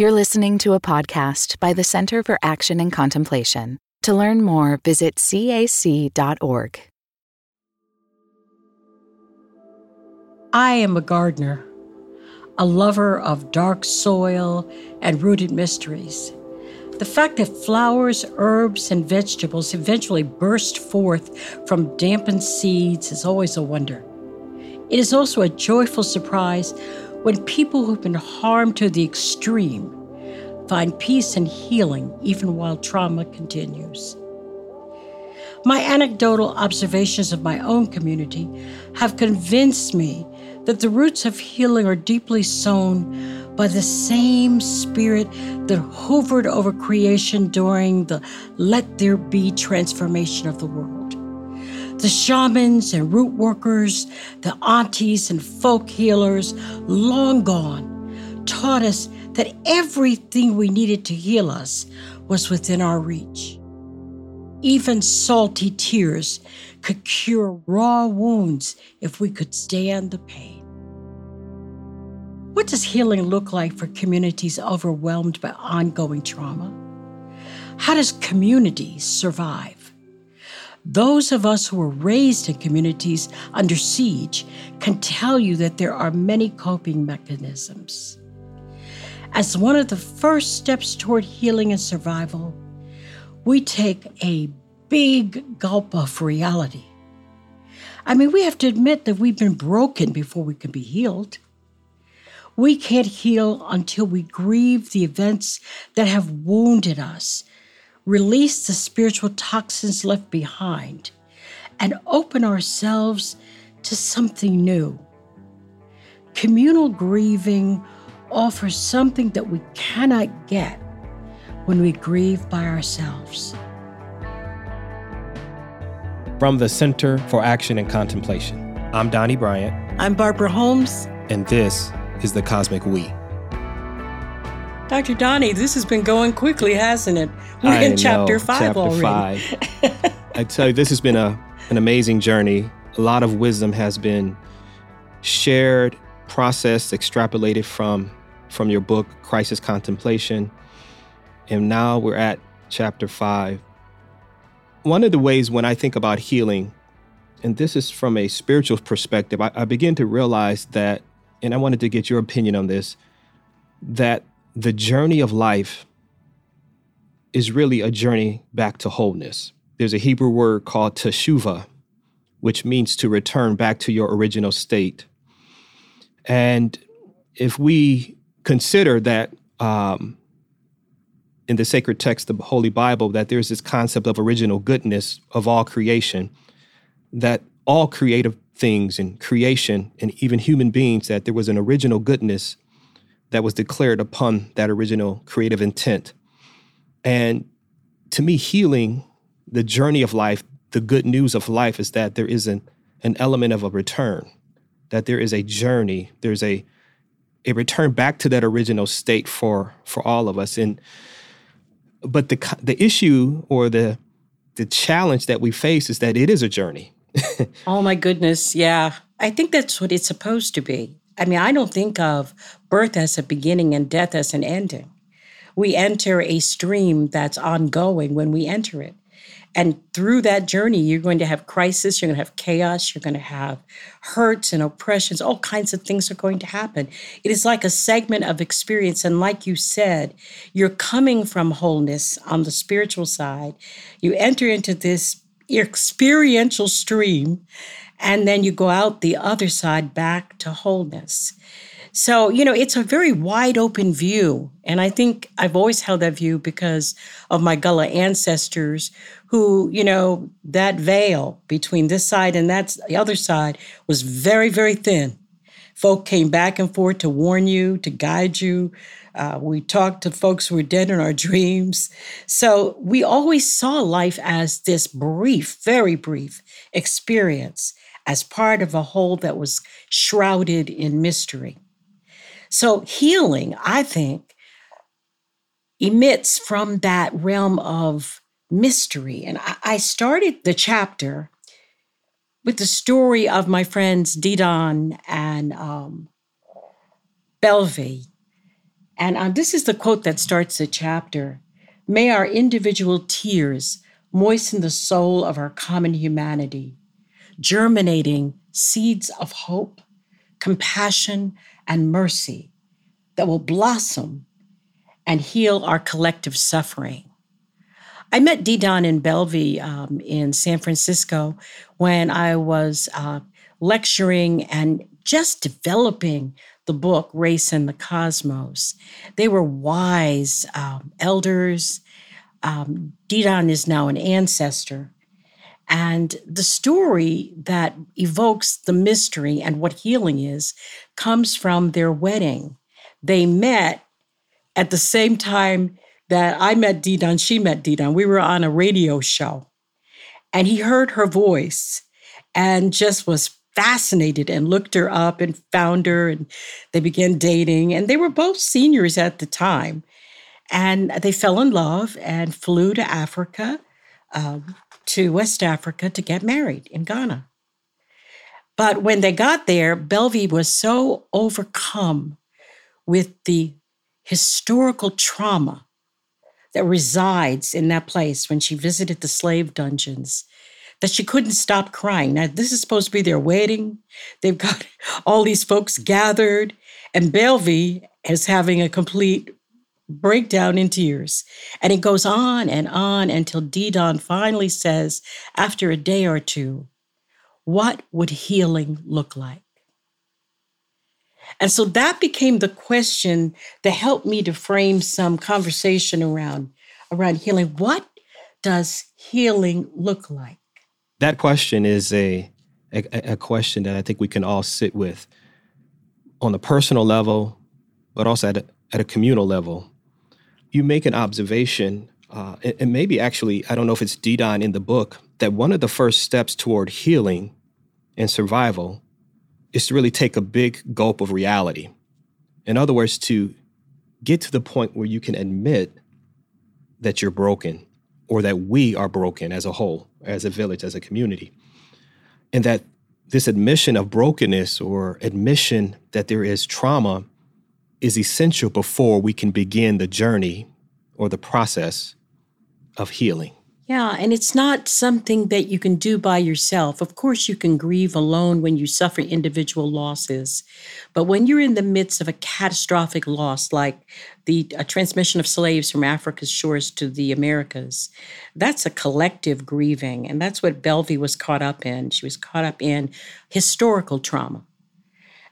You're listening to a podcast by the Center for Action and Contemplation. To learn more, visit cac.org. I am a gardener, a lover of dark soil and rooted mysteries. The fact that flowers, herbs, and vegetables eventually burst forth from dampened seeds is always a wonder. It is also a joyful surprise when people who've been harmed to the extreme find peace and healing even while trauma continues. My anecdotal observations of my own community have convinced me that the roots of healing are deeply sown by the same spirit that hovered over creation during the let there be transformation of the world. The shamans and root workers, the aunties and folk healers, long gone, taught us that everything we needed to heal us was within our reach. Even salty tears could cure raw wounds if we could stand the pain. What does healing look like for communities overwhelmed by ongoing trauma? How does community survive? Those of us who were raised in communities under siege can tell you that there are many coping mechanisms. As one of the first steps toward healing and survival, we take a big gulp of reality. I mean, we have to admit that we've been broken before we can be healed. We can't heal until we grieve the events that have wounded us release the spiritual toxins left behind, and open ourselves to something new. Communal grieving offers something that we cannot get when we grieve by ourselves. From the Center for Action and Contemplation, I'm Donny Bryant. I'm Barbara Holmes. And this is The Cosmic We. Dr. Donny, this has been going quickly, hasn't it? We're I in know, chapter five chapter already. Five. I tell you, this has been a, an amazing journey. A lot of wisdom has been shared, processed, extrapolated from from your book, Crisis Contemplation. And now we're at chapter five. One of the ways when I think about healing, and this is from a spiritual perspective, I, I begin to realize that, and I wanted to get your opinion on this, that the journey of life is really a journey back to wholeness. There's a Hebrew word called teshuva, which means to return back to your original state. And if we consider that um, in the sacred text, the Holy Bible, that there's this concept of original goodness of all creation, that all creative things and creation and even human beings, that there was an original goodness that was declared upon that original creative intent. And to me, healing, the journey of life, the good news of life is that there is an, an element of a return, that there is a journey, there's a a return back to that original state for for all of us. And but the the issue or the the challenge that we face is that it is a journey. oh my goodness, yeah. I think that's what it's supposed to be. I mean, I don't think of birth as a beginning and death as an ending. We enter a stream that's ongoing when we enter it. And through that journey, you're going to have crisis, you're going to have chaos, you're going to have hurts and oppressions, all kinds of things are going to happen. It is like a segment of experience. And like you said, you're coming from wholeness on the spiritual side. You enter into this experiential stream and then you go out the other side back to wholeness. So, you know, it's a very wide open view. And I think I've always held that view because of my Gullah ancestors who, you know, that veil between this side and that the other side was very, very thin. Folk came back and forth to warn you, to guide you. Uh, we talked to folks who were dead in our dreams. So we always saw life as this brief, very brief experience as part of a whole that was shrouded in mystery. So, healing, I think, emits from that realm of mystery. And I started the chapter with the story of my friends Dedon and um. And um, this is the quote that starts the chapter May our individual tears moisten the soul of our common humanity, germinating seeds of hope, compassion, and mercy that will blossom and heal our collective suffering. I met Dedon in Belvie um, in San Francisco when I was uh, lecturing and just developing the book Race and the Cosmos. They were wise um, elders. Um, Dedon is now an ancestor. And the story that evokes the mystery and what healing is comes from their wedding. They met at the same time that I met Dedon, she met Dedon. We were on a radio show. And he heard her voice and just was fascinated and looked her up and found her and they began dating and they were both seniors at the time and they fell in love and flew to africa um, to west africa to get married in ghana but when they got there belvie was so overcome with the historical trauma that resides in that place when she visited the slave dungeons that she couldn't stop crying. Now, this is supposed to be their wedding. They've got all these folks gathered, and Belvie is having a complete breakdown in tears. And it goes on and on until Dedon finally says, after a day or two, what would healing look like? And so that became the question that helped me to frame some conversation around, around healing. What does healing look like? that question is a, a, a question that I think we can all sit with on a personal level, but also at a, at a communal level. You make an observation, uh, and, maybe actually, I don't know if it's Dedon in the book, that one of the first steps toward healing and survival is to really take a big gulp of reality. In other words, to get to the point where you can admit that you're broken or that we are broken as a whole, as a village, as a community. And that this admission of brokenness or admission that there is trauma is essential before we can begin the journey or the process of healing. Yeah, and it's not something that you can do by yourself. Of course, you can grieve alone when you suffer individual losses. But when you're in the midst of a catastrophic loss, like the transmission of slaves from Africa's shores to the Americas, that's a collective grieving. And that's what Belvie was caught up in. She was caught up in historical trauma.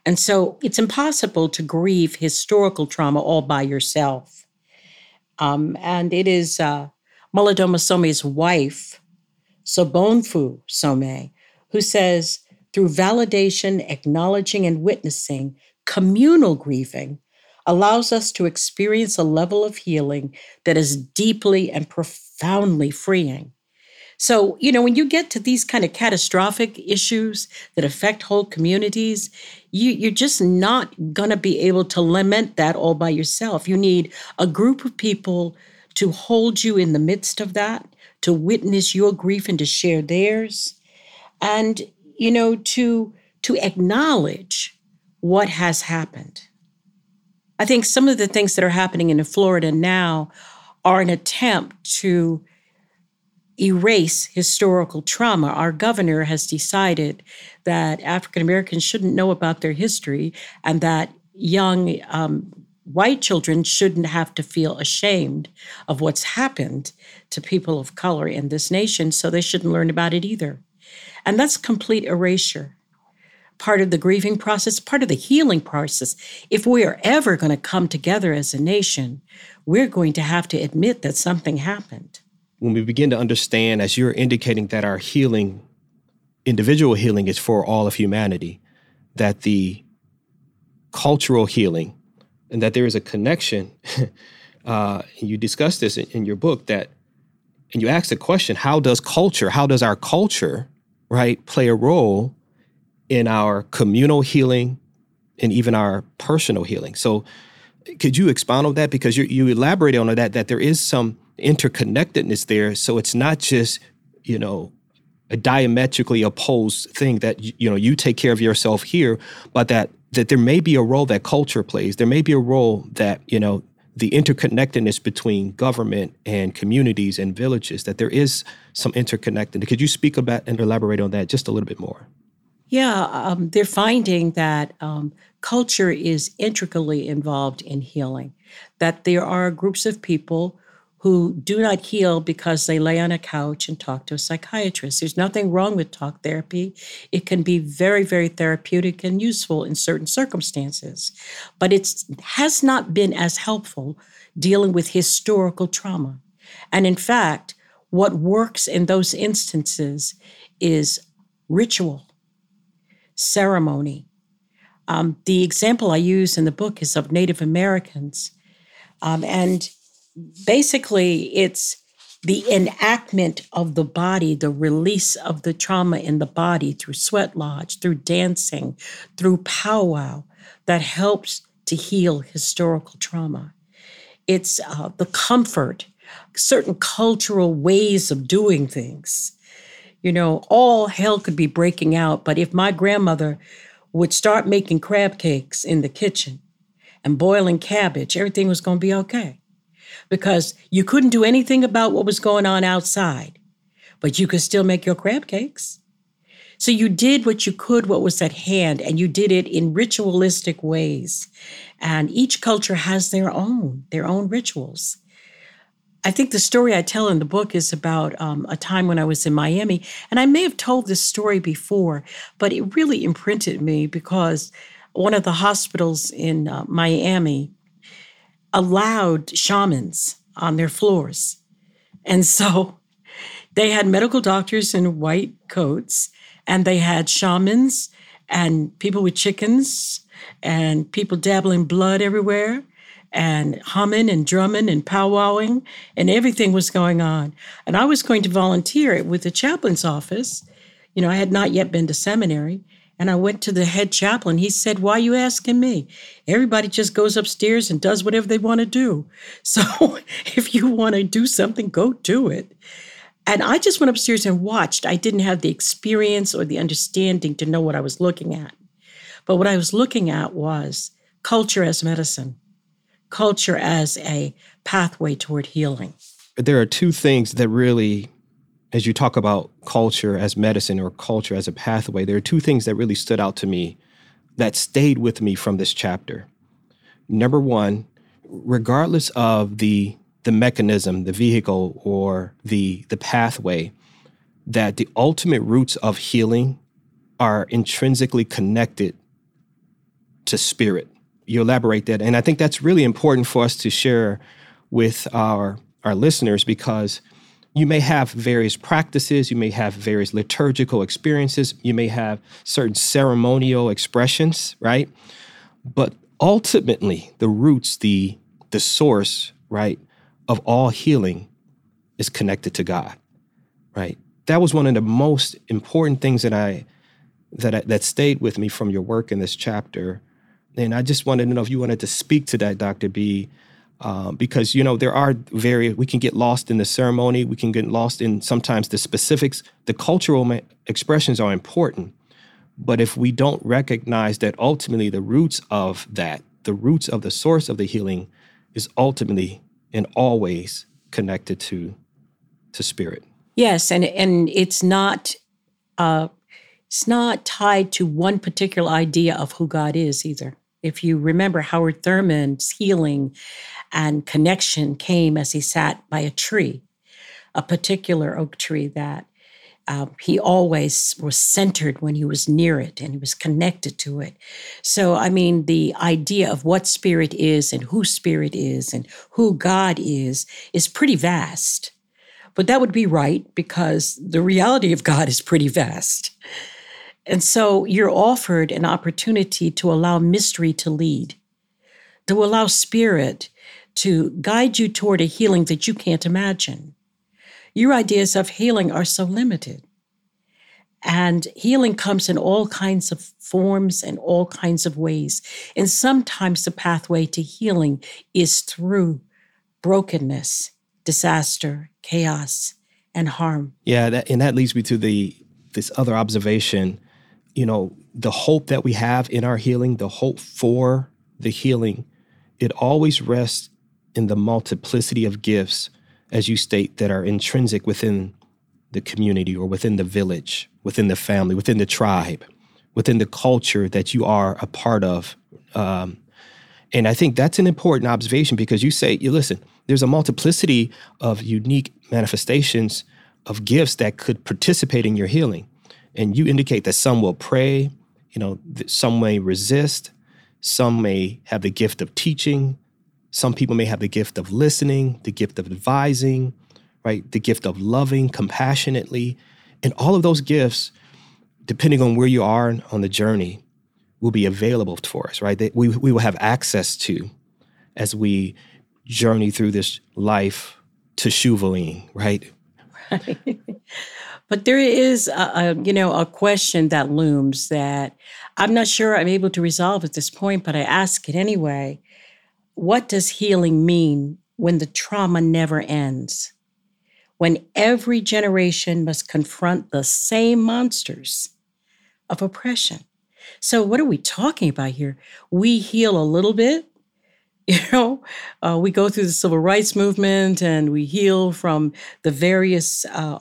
And so it's impossible to grieve historical trauma all by yourself. Um, and it is. Uh, Some's wife, Sobonfu Some, who says, through validation, acknowledging, and witnessing, communal grieving allows us to experience a level of healing that is deeply and profoundly freeing. So, you know, when you get to these kind of catastrophic issues that affect whole communities, you, you're just not going to be able to lament that all by yourself. You need a group of people to hold you in the midst of that, to witness your grief and to share theirs, and you know to to acknowledge what has happened. I think some of the things that are happening in Florida now are an attempt to erase historical trauma. Our governor has decided that African Americans shouldn't know about their history and that young um, white children shouldn't have to feel ashamed of what's happened to people of color in this nation, so they shouldn't learn about it either. And that's complete erasure. Part of the grieving process, part of the healing process. If we are ever going to come together as a nation, we're going to have to admit that something happened. When we begin to understand, as you're indicating, that our healing, individual healing, is for all of humanity, that the cultural healing and that there is a connection. uh, you discuss this in, in your book that, and you ask the question: How does culture? How does our culture, right, play a role in our communal healing and even our personal healing? So, could you expound on that because you you elaborated on that that there is some interconnectedness there. So it's not just you know a diametrically opposed thing that you know you take care of yourself here, but that that there may be a role that culture plays. There may be a role that, you know, the interconnectedness between government and communities and villages, that there is some interconnectedness. Could you speak about and elaborate on that just a little bit more? Yeah, um, they're finding that um, culture is intricately involved in healing, that there are groups of people who do not heal because they lay on a couch and talk to a psychiatrist. There's nothing wrong with talk therapy. It can be very, very therapeutic and useful in certain circumstances, but it has not been as helpful dealing with historical trauma. And in fact, what works in those instances is ritual, ceremony. Um, the example I use in the book is of Native Americans. Um, and basically it's the enactment of the body, the release of the trauma in the body through sweat lodge, through dancing, through powwow that helps to heal historical trauma. It's uh, the comfort, certain cultural ways of doing things. You know, all hell could be breaking out, but if my grandmother would start making crab cakes in the kitchen and boiling cabbage, everything was going to be okay because you couldn't do anything about what was going on outside, but you could still make your crab cakes. So you did what you could, what was at hand, and you did it in ritualistic ways. And each culture has their own, their own rituals. I think the story I tell in the book is about um, a time when I was in Miami. And I may have told this story before, but it really imprinted me because one of the hospitals in uh, Miami allowed shamans on their floors. And so they had medical doctors in white coats, and they had shamans and people with chickens and people dabbling blood everywhere and humming and drumming and powwowing and everything was going on. And I was going to volunteer with the chaplain's office. You know, I had not yet been to seminary. And I went to the head chaplain. He said, Why are you asking me? Everybody just goes upstairs and does whatever they want to do. So if you want to do something, go do it. And I just went upstairs and watched. I didn't have the experience or the understanding to know what I was looking at. But what I was looking at was culture as medicine, culture as a pathway toward healing. There are two things that really as you talk about culture as medicine or culture as a pathway, there are two things that really stood out to me that stayed with me from this chapter. Number one, regardless of the the mechanism, the vehicle, or the the pathway, that the ultimate roots of healing are intrinsically connected to spirit. You elaborate that, and I think that's really important for us to share with our our listeners because you may have various practices, you may have various liturgical experiences, you may have certain ceremonial expressions, right? But ultimately, the roots, the the source, right, of all healing is connected to God, right? That was one of the most important things that I that I, that stayed with me from your work in this chapter. And I just wanted to know if you wanted to speak to that, Dr. B, um, because you know there are very we can get lost in the ceremony. We can get lost in sometimes the specifics. The cultural ma- expressions are important. But if we don't recognize that ultimately the roots of that the roots of the source of the healing is ultimately and always connected to to spirit. Yes and and it's not uh it's not tied to one particular idea of who god is either. If you remember Howard Thurman's healing and connection came as he sat by a tree, a particular oak tree that um, he always was centered when he was near it and he was connected to it. So, I mean, the idea of what spirit is and who spirit is and who God is is pretty vast. But that would be right because the reality of God is pretty vast. And so you're offered an opportunity to allow mystery to lead, to allow spirit to guide you toward a healing that you can't imagine. Your ideas of healing are so limited. And healing comes in all kinds of forms and all kinds of ways. And sometimes the pathway to healing is through brokenness, disaster, chaos, and harm. Yeah, that, and that leads me to the this other observation. You know, the hope that we have in our healing, the hope for the healing, it always rests in the multiplicity of gifts, as you state, that are intrinsic within the community or within the village, within the family, within the tribe, within the culture that you are a part of. Um, and I think that's an important observation because you say, you listen, there's a multiplicity of unique manifestations of gifts that could participate in your healing. And you indicate that some will pray, you know, some may resist, some may have the gift of teaching, some people may have the gift of listening, the gift of advising, right? The gift of loving compassionately. And all of those gifts, depending on where you are on the journey, will be available for us, right? That we, we will have access to as we journey through this life to Shuvaling, right? Right. but there is, a, a, you know, a question that looms that I'm not sure I'm able to resolve at this point, but I ask it anyway. What does healing mean when the trauma never ends? When every generation must confront the same monsters of oppression? So, what are we talking about here? We heal a little bit. You know, uh, we go through the civil rights movement and we heal from the various uh,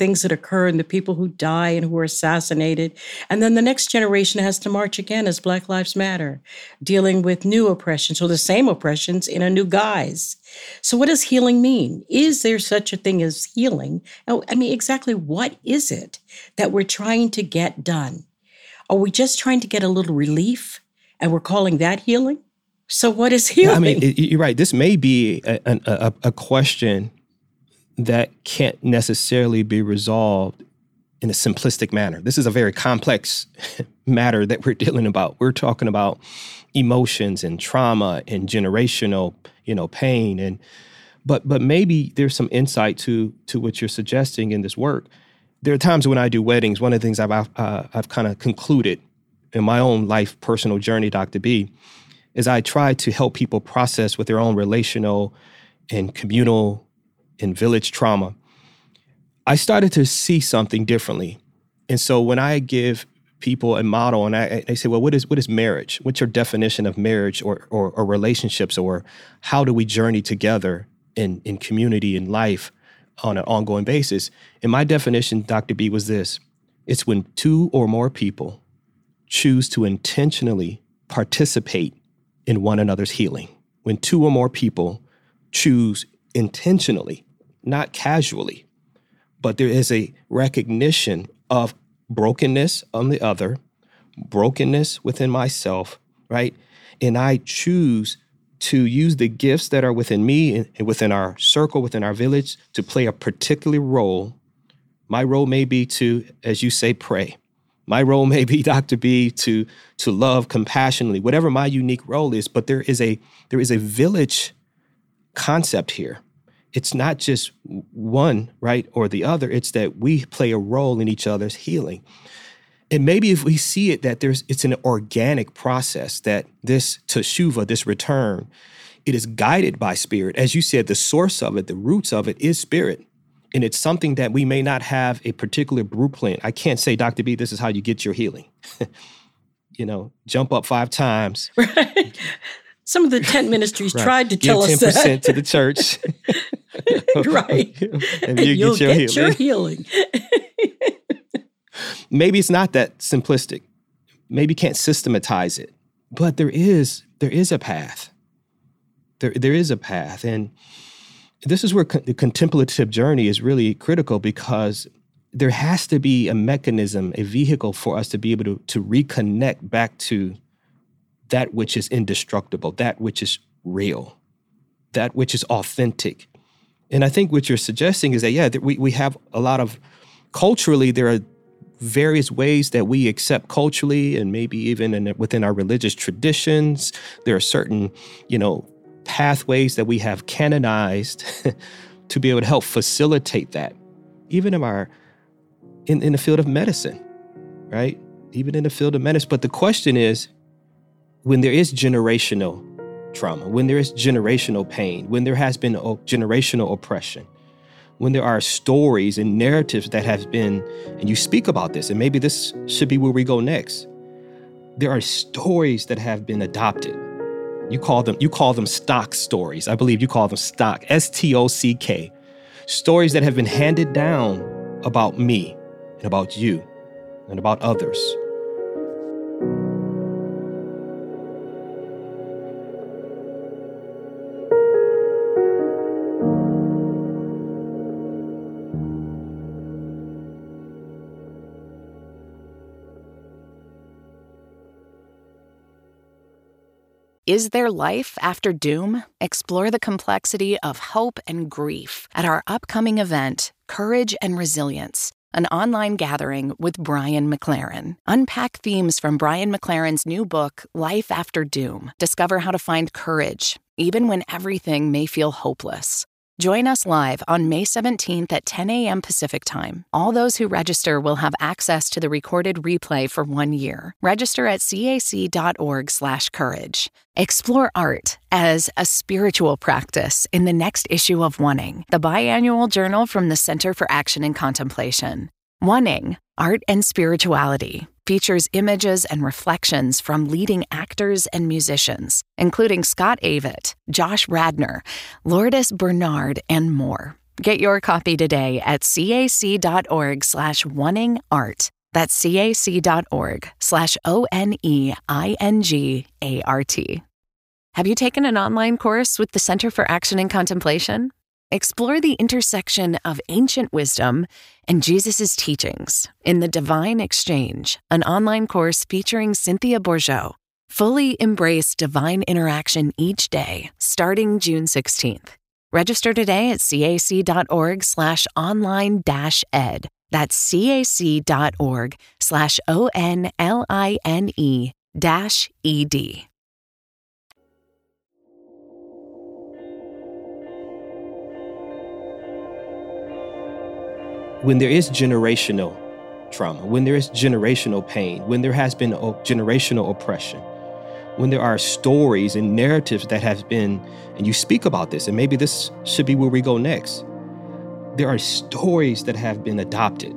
things that occur and the people who die and who are assassinated. And then the next generation has to march again as Black Lives Matter, dealing with new oppressions or the same oppressions in a new guise. So, what does healing mean? Is there such a thing as healing? Oh, I mean, exactly what is it that we're trying to get done? Are we just trying to get a little relief and we're calling that healing? So, what is healing? I mean, you're right. This may be a, a, a question that can't necessarily be resolved in a simplistic manner. This is a very complex matter that we're dealing about. We're talking about emotions and trauma and generational, you know, pain and but but maybe there's some insight to to what you're suggesting in this work there are times when I do weddings. One of the things I've uh, I've kind of concluded in my own life, personal journey, Dr. B, is I try to help people process with their own relational and communal and village trauma. I started to see something differently, and so when I give people a model and I, I say, well, what is what is marriage? What's your definition of marriage or, or, or relationships, or how do we journey together in in community and life? on an ongoing basis. And my definition, Dr. B, was this it's when two or more people choose to intentionally participate in one another's healing. When two or more people choose intentionally, not casually, but there is a recognition of brokenness on the other, brokenness within myself, right? And I choose to use the gifts that are within me and within our circle, within our village, to play a particular role. My role may be to, as you say, pray. My role may be, Dr. B, to to love compassionately, whatever my unique role is. But there is a there is a village concept here. It's not just one, right, or the other. It's that we play a role in each other's healing and maybe if we see it that there's it's an organic process that this teshuva, this return, it is guided by spirit. As you said, the source of it, the roots of it is spirit. And it's something that we may not have a particular blueprint. I can't say, Dr. B, this is how you get your healing. you know, jump up five times. Right. Some of the tent ministries right. tried to Give tell us 10% that. to the church. right. and you You'll get your get healing. Your healing maybe it's not that simplistic. Maybe can't systematize it, but there is there is a path. There there is a path, and this is where co- the contemplative journey is really critical because there has to be a mechanism, a vehicle for us to be able to, to reconnect back to that which is indestructible, that which is real, that which is authentic. And I think what you're suggesting is that, yeah, we, we have a lot of, culturally, there are various ways that we accept culturally and maybe even in, within our religious traditions. There are certain, you know, pathways that we have canonized to be able to help facilitate that. Even in our in, in the field of medicine, right? Even in the field of medicine. But the question is, when there is generational trauma, when there is generational pain, when there has been oh, generational oppression, when there are stories and narratives that have been, and you speak about this, and maybe this should be where we go next. there are stories that have been adopted. You call them you call them stock stories. I believe you call them stock, S T O C K. Stories that have been handed down about me and about you and about others. Is there life after doom? Explore the complexity of hope and grief at our upcoming event, Courage and Resilience, an online gathering with Brian McLaren. Unpack themes from Brian McLaren's new book, Life After Doom. Discover how to find courage, even when everything may feel hopeless. Join us live on May 17th at 10 a.m. Pacific Time. All those who register will have access to the recorded replay for one year. Register at cac.org/courage. Explore art as a spiritual practice in the next issue of Oneing, the biannual journal from the Center for Action and Contemplation. Oneing, Art and Spirituality features images and reflections from leading actors and musicians, including Scott Avett, Josh Radnor, Lourdes Bernard, and more. Get your copy today at cac.org slash oneingart. That's cac.org slash O-N-E-I-N-G-A-R-T. Have you taken an online course with the Center for Action and Contemplation? Explore the intersection of ancient wisdom and Jesus' teachings in The Divine Exchange, an online course featuring Cynthia Bourgeault. Fully embrace divine interaction each day, starting June 16th. Register today at cac.org slash online dash ed. That's cac.org slash O-N-L-I-N-E dash E-D. When there is generational trauma, when there is generational pain, when there has been generational oppression, when there are stories and narratives that have been, and you speak about this, and maybe this should be where we go next. There are stories that have been adopted.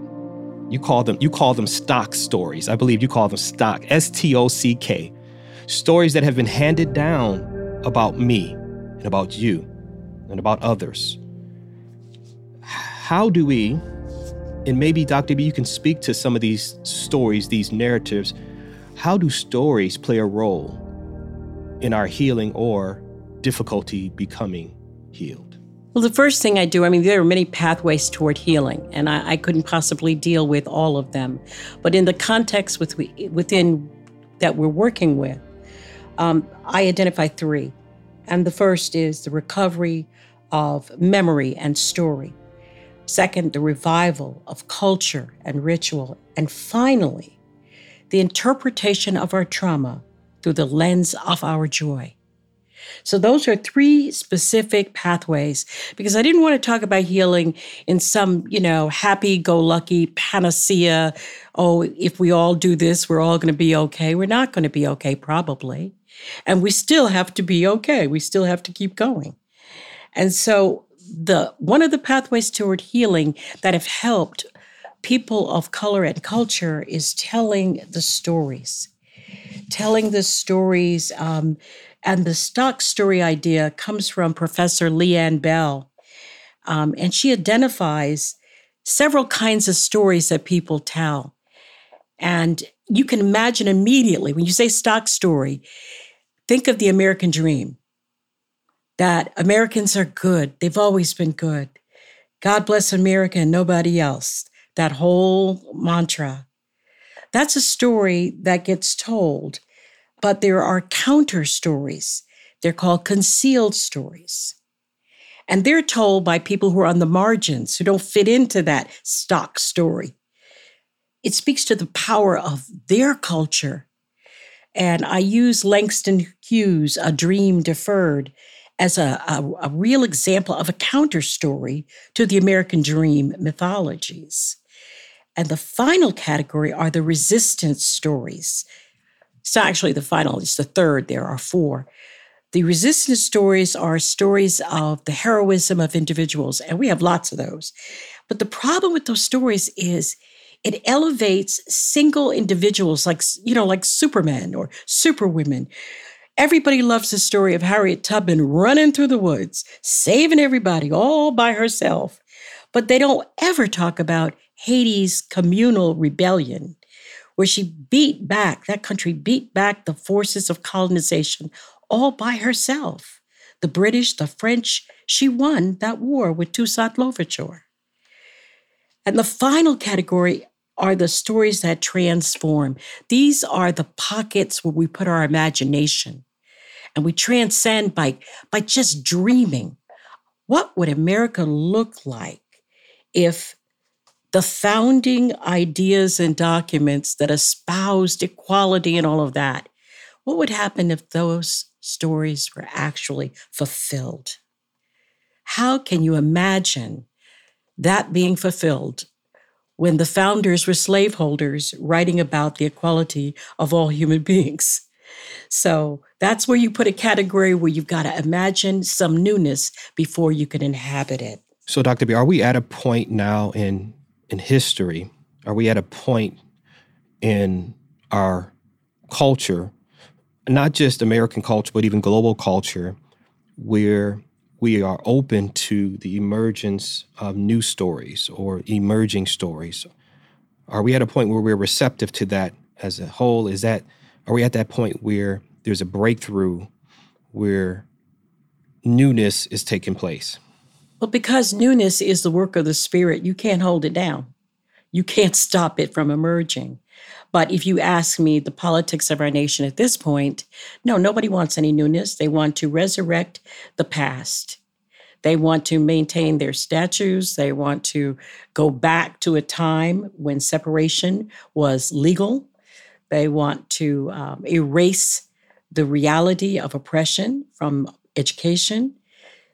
You call them you call them stock stories. I believe you call them stock, S T O C K. Stories that have been handed down about me and about you and about others. How do we and maybe, Dr. B, you can speak to some of these stories, these narratives. How do stories play a role in our healing or difficulty becoming healed? Well, the first thing I do, I mean, there are many pathways toward healing, and I, I couldn't possibly deal with all of them. But in the context with, within that we're working with, um, I identify three. And the first is the recovery of memory and story. Second, the revival of culture and ritual. And finally, the interpretation of our trauma through the lens of our joy. So, those are three specific pathways because I didn't want to talk about healing in some, you know, happy go lucky panacea. Oh, if we all do this, we're all going to be okay. We're not going to be okay, probably. And we still have to be okay. We still have to keep going. And so, the one of the pathways toward healing that have helped people of color and culture is telling the stories. Telling the stories um, and the stock story idea comes from professor Lee Anne Bell. Um, and she identifies several kinds of stories that people tell. And you can imagine immediately when you say stock story think of the american dream that Americans are good. They've always been good. God bless America and nobody else. That whole mantra. That's a story that gets told, but there are counter stories. They're called concealed stories. And they're told by people who are on the margins, who don't fit into that stock story. It speaks to the power of their culture. And I use Langston Hughes, A Dream Deferred, as a, a, a real example of a counter story to the American dream mythologies. And the final category are the resistance stories. It's not actually the final, it's the third. There are four. The resistance stories are stories of the heroism of individuals, and we have lots of those. But the problem with those stories is It elevates single individuals like, you know, like Superman or Superwomen. Everybody loves the story of Harriet Tubman running through the woods, saving everybody all by herself. But they don't ever talk about Haiti's communal rebellion, where she beat back, that country beat back the forces of colonization all by herself. The British, the French, she won that war with Toussaint Louverture. And the final category are the stories that transform. These are the pockets where we put our imagination and we transcend by, by just dreaming. What would America look like if the founding ideas and documents that espoused equality and all of that, what would happen if those stories were actually fulfilled? How can you imagine that being fulfilled when the founders were slaveholders writing about the equality of all human beings? So that's where you put a category where you've got to imagine some newness before you can inhabit it. So, Dr. B, are we at a point now in in history? Are we at a point in our culture, not just American culture, but even global culture, where we are open to the emergence of new stories or emerging stories? Are we at a point where we're receptive to that as a whole? Is that are we at that point where there's a breakthrough where newness is taking place? Well, because newness is the work of the Spirit, you can't hold it down. You can't stop it from emerging. But if you ask me the politics of our nation at this point, no, nobody wants any newness. They want to resurrect the past. They want to maintain their statues. They want to go back to a time when separation was legal. They want to um, erase the reality of oppression from education.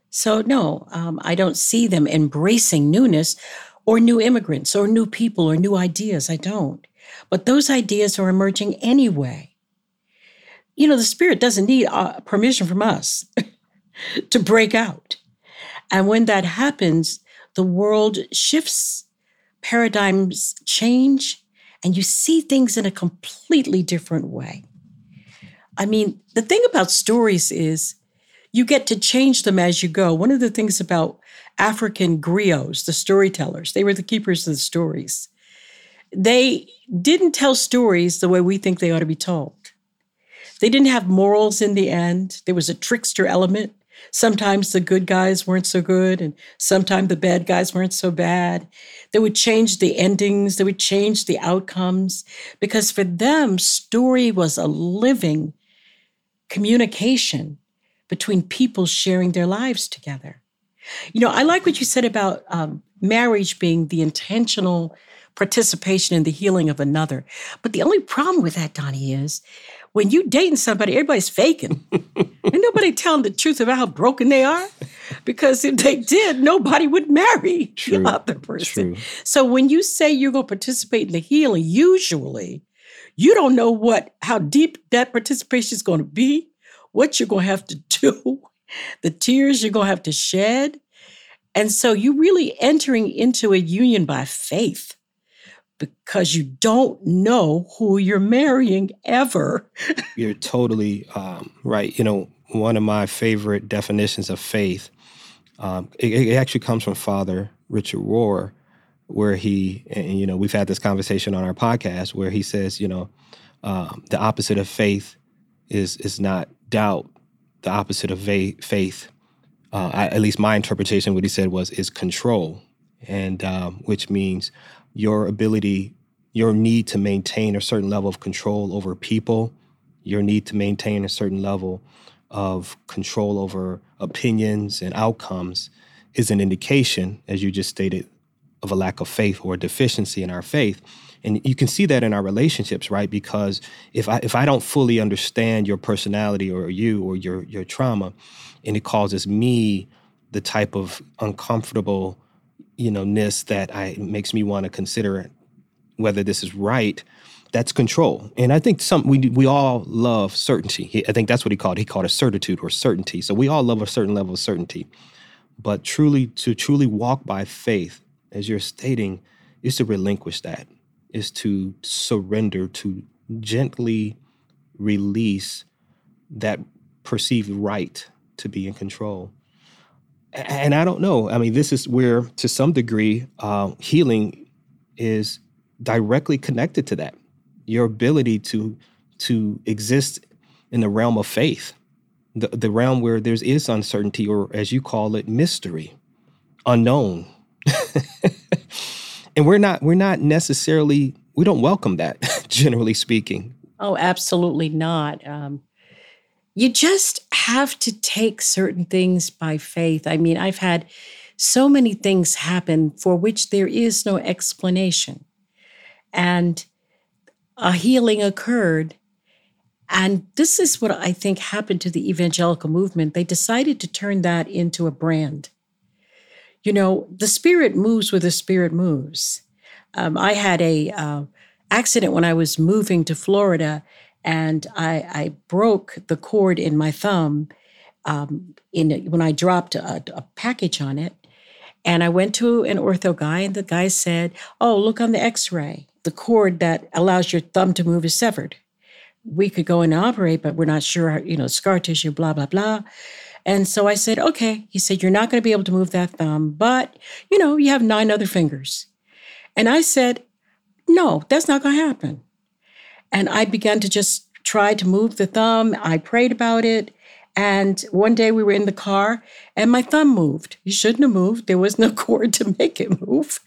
So, no, um, I don't see them embracing newness or new immigrants or new people or new ideas. I don't. But those ideas are emerging anyway. You know, the Spirit doesn't need uh, permission from us to break out. And when that happens, the world shifts, paradigms change, and you see things in a completely different way. I mean, the thing about stories is you get to change them as you go. One of the things about African griots, the storytellers, they were the keepers of the stories. They didn't tell stories the way we think they ought to be told. They didn't have morals in the end. There was a trickster element. Sometimes the good guys weren't so good, and sometimes the bad guys weren't so bad. They would change the endings, they would change the outcomes, because for them, story was a living communication between people sharing their lives together. You know, I like what you said about um, marriage being the intentional participation in the healing of another. But the only problem with that, Donny, is when you dating somebody, everybody's faking. and nobody telling the truth about how broken they are. Because if they did, nobody would marry True. the other person. True. So when you say you're going to participate in the healing, usually you don't know what how deep that participation is going to be what you're going to have to do, the tears you're going to have to shed. And so you're really entering into a union by faith because you don't know who you're marrying ever. you're totally um, right. You know, one of my favorite definitions of faith, um, it, it, actually comes from Father Richard Rohr, where he, and you know, we've had this conversation on our podcast where he says, you know, um, the opposite of faith is is not doubt, the opposite of faith, uh, I, at least my interpretation, what he said was, is control, and um, which means your ability, your need to maintain a certain level of control over people, your need to maintain a certain level of control over opinions and outcomes is an indication, as you just stated, of a lack of faith or a deficiency in our faith. And you can see that in our relationships right? Because if i if i don't fully understand your personality or you or your your trauma and it causes me the type of uncomfortable you know ness that i makes me want to consider whether this is right that's control and i think some we we all love certainty i think that's what he called it. he called it certitude or certainty so we all love a certain level of certainty but truly to truly walk by faith as you're stating is to relinquish that is to surrender, to gently release that perceived right to be in control. And I don't know. I mean, this is where, to some degree, uh, healing is directly connected to that. Your ability to to exist in the realm of faith, the, the realm where there is uncertainty, or as you call it, mystery, unknown. and we're not we're not necessarily we don't welcome that, generally speaking. Oh, absolutely not. Um, you just have to take certain things by faith. I mean, I've had so many things happen for which there is no explanation. And a healing occurred. And this is what I think happened to the evangelical movement. They decided to turn that into a brand. You know, the spirit moves where the spirit moves. Um, I had a uh, accident when I was moving to Florida, and I, I broke the cord in my thumb um, in when I dropped a, a package on it. And I went to an ortho guy, and the guy said, "Oh, look on the X-ray. The cord that allows your thumb to move is severed. We could go and operate, but we're not sure. You know, scar tissue, blah blah blah." And so I said, "Okay." He said, "You're not going to be able to move that thumb, but you know, you have nine other fingers." And I said, "No, that's not going to happen." And I began to just try to move the thumb. I prayed about it. And one day we were in the car and my thumb moved. You shouldn't have moved. There was no cord to make it move.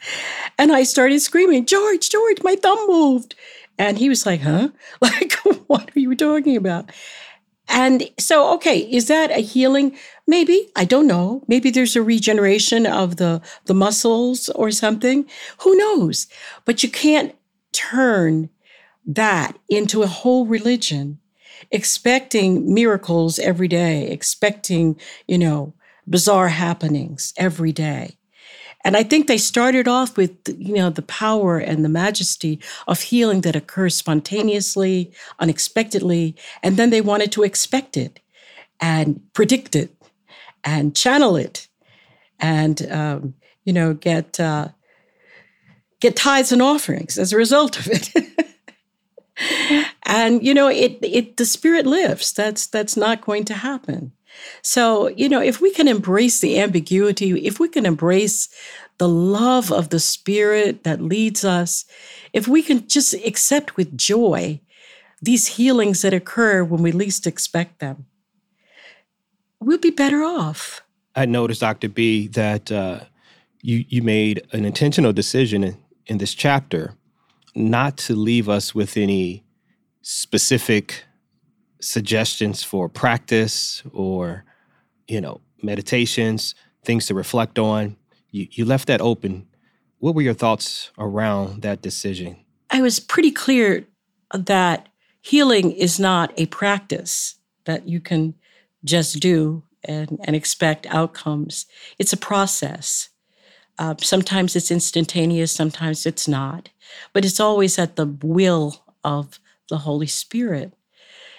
And I started screaming, George, George, my thumb moved. And he was like, huh? Like, what are you talking about? And so, okay, is that a healing? Maybe, I don't know. Maybe there's a regeneration of the, the muscles or something. Who knows? But you can't turn that into a whole religion, expecting miracles every day, expecting, you know, bizarre happenings every day. And I think they started off with, you know, the power and the majesty of healing that occurs spontaneously, unexpectedly, and then they wanted to expect it and predict it and channel it and, um, you know, get uh, get tithes and offerings as a result of it. and you know it it the spirit lives. that's that's not going to happen so you know if we can embrace the ambiguity if we can embrace the love of the spirit that leads us if we can just accept with joy these healings that occur when we least expect them we'll be better off i noticed dr b that uh, you you made an intentional decision in, in this chapter not to leave us with any specific suggestions for practice or, you know, meditations, things to reflect on. You, you left that open. What were your thoughts around that decision? I was pretty clear that healing is not a practice that you can just do and, and expect outcomes. It's a process. Uh, sometimes it's instantaneous, sometimes it's not but it's always at the will of the Holy Spirit.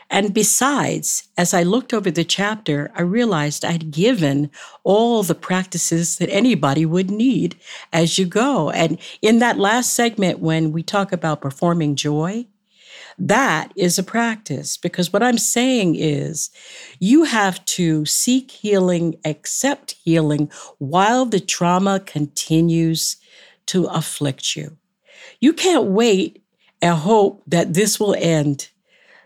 And besides, as I looked over the chapter, I realized I'd given all the practices that anybody would need as you go. And in that last segment, when we talk about performing joy, that is a practice because what I'm saying is you have to seek healing, accept healing while the trauma continues to afflict you. You can't wait and hope that this will end,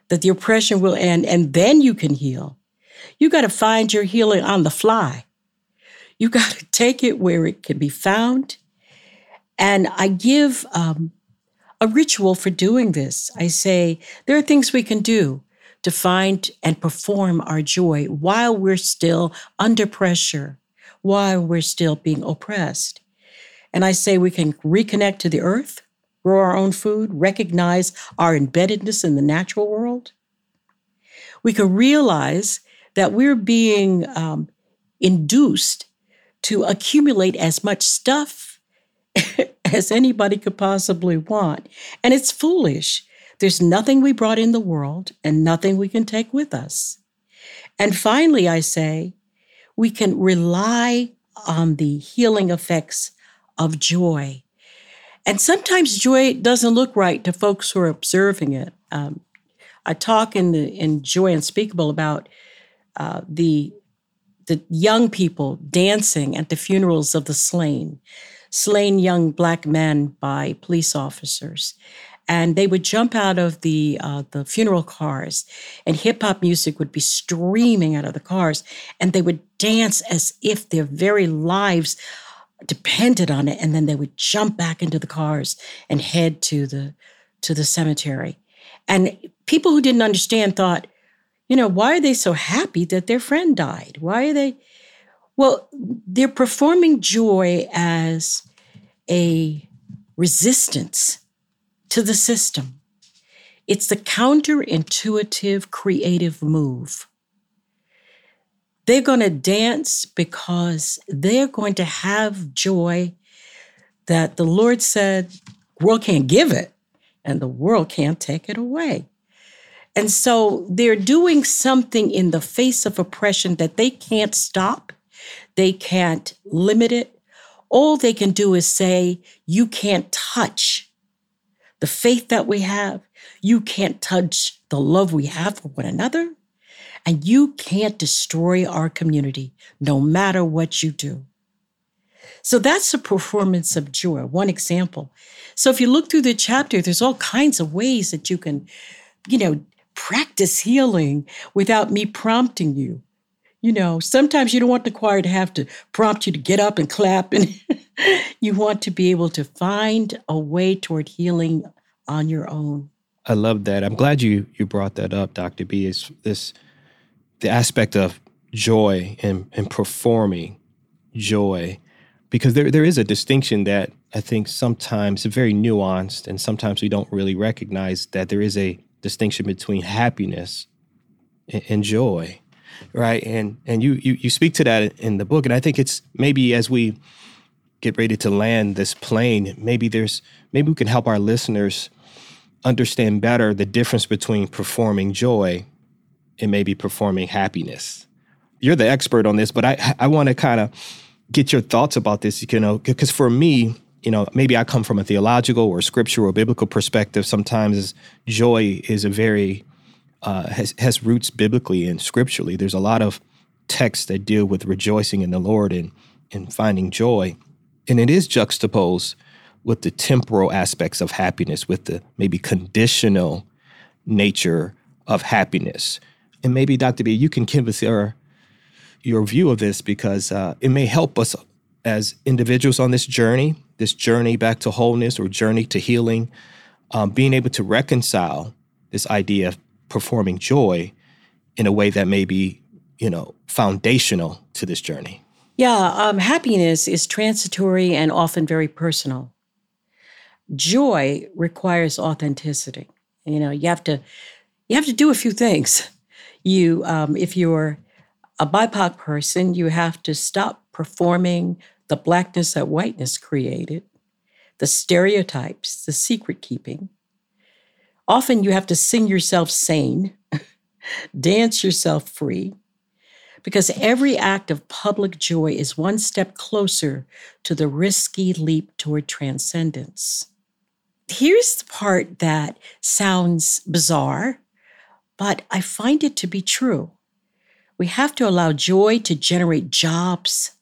that the oppression will end, and then you can heal. You got to find your healing on the fly. You got to take it where it can be found. And I give um, a ritual for doing this. I say there are things we can do to find and perform our joy while we're still under pressure, while we're still being oppressed. And I say we can reconnect to the earth, grow our own food, recognize our embeddedness in the natural world, we can realize that we're being um, induced to accumulate as much stuff as anybody could possibly want. And it's foolish. There's nothing we brought in the world and nothing we can take with us. And finally, I say, we can rely on the healing effects of joy And sometimes joy doesn't look right to folks who are observing it. Um, I talk in the in Joy Unspeakable about uh, the the young people dancing at the funerals of the slain, slain young black men by police officers. And they would jump out of the uh, the funeral cars, and hip hop music would be streaming out of the cars, and they would dance as if their very lives depended on it. And then they would jump back into the cars and head to the to the cemetery. And people who didn't understand thought, you know, why are they so happy that their friend died? Why are they? Well, they're performing joy as a resistance to the system. It's the counterintuitive creative move. They're going to dance because they're going to have joy that the Lord said, world can't give it and the world can't take it away. And so they're doing something in the face of oppression that they can't stop, they can't limit it. All they can do is say, You can't touch the faith that we have. You can't touch the love we have for one another. And you can't destroy our community no matter what you do. So that's a performance of joy, one example. So if you look through the chapter, there's all kinds of ways that you can, you know, practice healing without me prompting you. You know, sometimes you don't want the choir to have to prompt you to get up and clap, and you want to be able to find a way toward healing on your own. I love that. I'm glad you you brought that up, Dr. B. Is this the aspect of joy and, and performing joy because there there is a distinction that I think sometimes very nuanced and sometimes we don't really recognize that there is a distinction between happiness and, and joy, right? And and you, you you speak to that in the book, and I think it's maybe as we get ready to land this plane, maybe there's maybe we can help our listeners understand better the difference between performing joy and maybe performing happiness. You're the expert on this, but I I want to kind of get your thoughts about this, you know, because for me, you know, maybe I come from a theological or scriptural or biblical perspective. Sometimes joy is a very uh, has has roots biblically and scripturally. There's a lot of texts that deal with rejoicing in the Lord and and finding joy, and it is juxtaposed with the temporal aspects of happiness, with the maybe conditional nature of happiness. And maybe Dr. B, you can us your your view of this because uh, it may help us as individuals on this journey this journey back to wholeness or journey to healing, um, being able to reconcile this idea of performing joy in a way that may be, you know, foundational to this journey. Yeah, um, happiness is transitory and often very personal. Joy requires authenticity. You know, you have to you have to do a few things. You, um, if you're a BIPOC person, you have to stop performing the blackness that whiteness created, the stereotypes, the secret keeping. Often you have to sing yourself sane, dance yourself free, because every act of public joy is one step closer to the risky leap toward transcendence. Here's the part that sounds bizarre, but I find it to be true. We have to allow joy to generate jobs,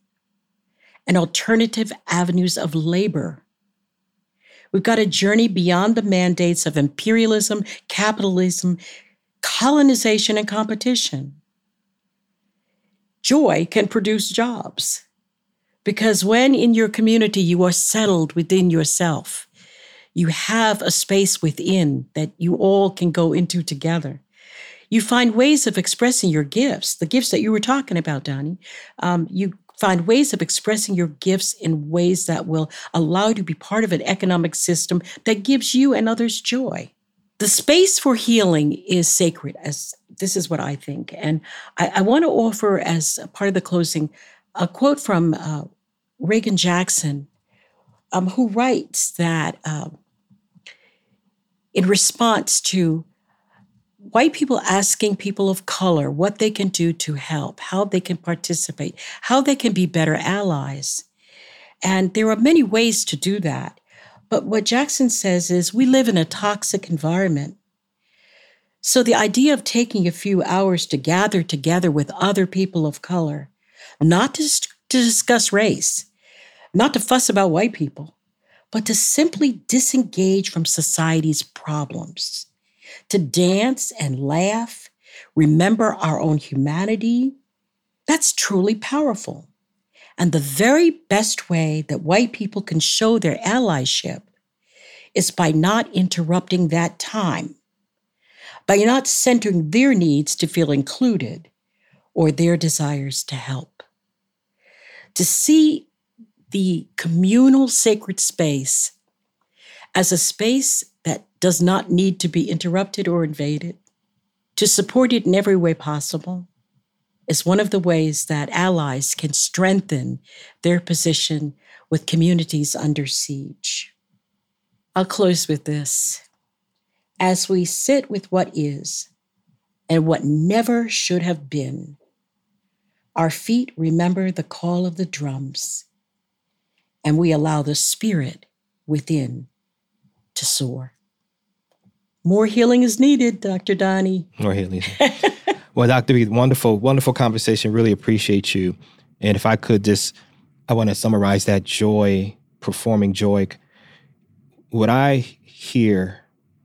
and alternative avenues of labor. We've got to journey beyond the mandates of imperialism, capitalism, colonization, and competition. Joy can produce jobs because when in your community you are settled within yourself, you have a space within that you all can go into together. You find ways of expressing your gifts, the gifts that you were talking about, Donny. Um, you Find ways of expressing your gifts in ways that will allow you to be part of an economic system that gives you and others joy. The space for healing is sacred, as this is what I think. And I, I want to offer, as part of the closing, a quote from uh, Reagan Jackson, um, who writes that uh, in response to white people asking people of color what they can do to help, how they can participate, how they can be better allies. And there are many ways to do that. But what Jackson says is we live in a toxic environment. So the idea of taking a few hours to gather together with other people of color, not to, to discuss race, not to fuss about white people, but to simply disengage from society's problems, to dance and laugh, remember our own humanity, that's truly powerful. And the very best way that white people can show their allyship is by not interrupting that time, by not centering their needs to feel included or their desires to help. To see the communal sacred space as a space does not need to be interrupted or invaded, to support it in every way possible, is one of the ways that allies can strengthen their position with communities under siege. I'll close with this. As we sit with what is and what never should have been, our feet remember the call of the drums, and we allow the spirit within to soar. More healing is needed, Dr. Donny. More healing. Well, Dr. B, wonderful, wonderful conversation. Really appreciate you. And if I could just, I want to summarize that joy, performing joy. What I hear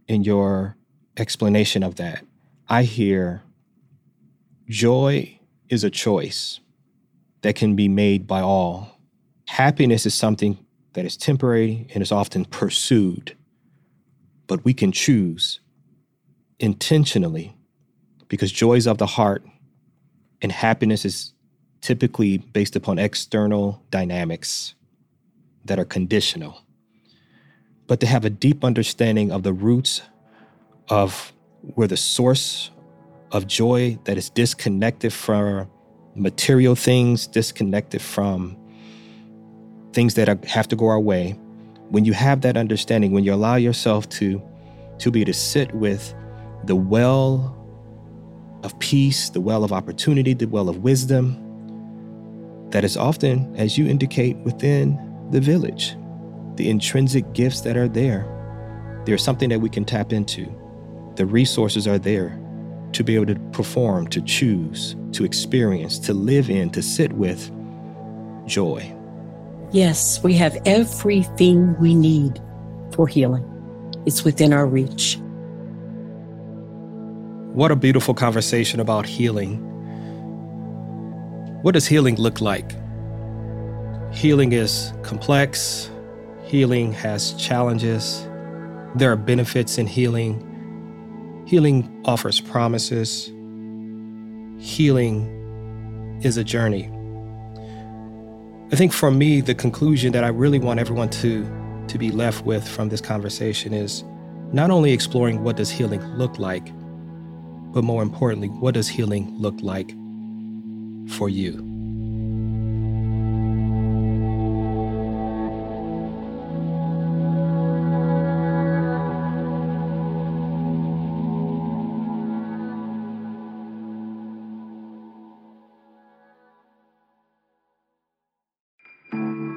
in your explanation of that, I hear joy is a choice that can be made by all. Happiness is something that is temporary and is often pursued, but we can choose intentionally because joy is of the heart and happiness is typically based upon external dynamics that are conditional. But to have a deep understanding of the roots of where the source of joy that is disconnected from material things, disconnected from things that have to go our way, when you have that understanding, when you allow yourself to, to be to sit with the well of peace, the well of opportunity, the well of wisdom that is often, as you indicate, within the village. The intrinsic gifts that are there, there's something that we can tap into. The resources are there to be able to perform, to choose, to experience, to live in, to sit with joy. Yes, we have everything we need for healing. It's within our reach. What a beautiful conversation about healing. What does healing look like? Healing is complex, healing has challenges, there are benefits in healing. Healing offers promises. Healing is a journey. I think for me, the conclusion that I really want everyone to, to be left with from this conversation is not only exploring what does healing look like, but more importantly, what does healing look like for you?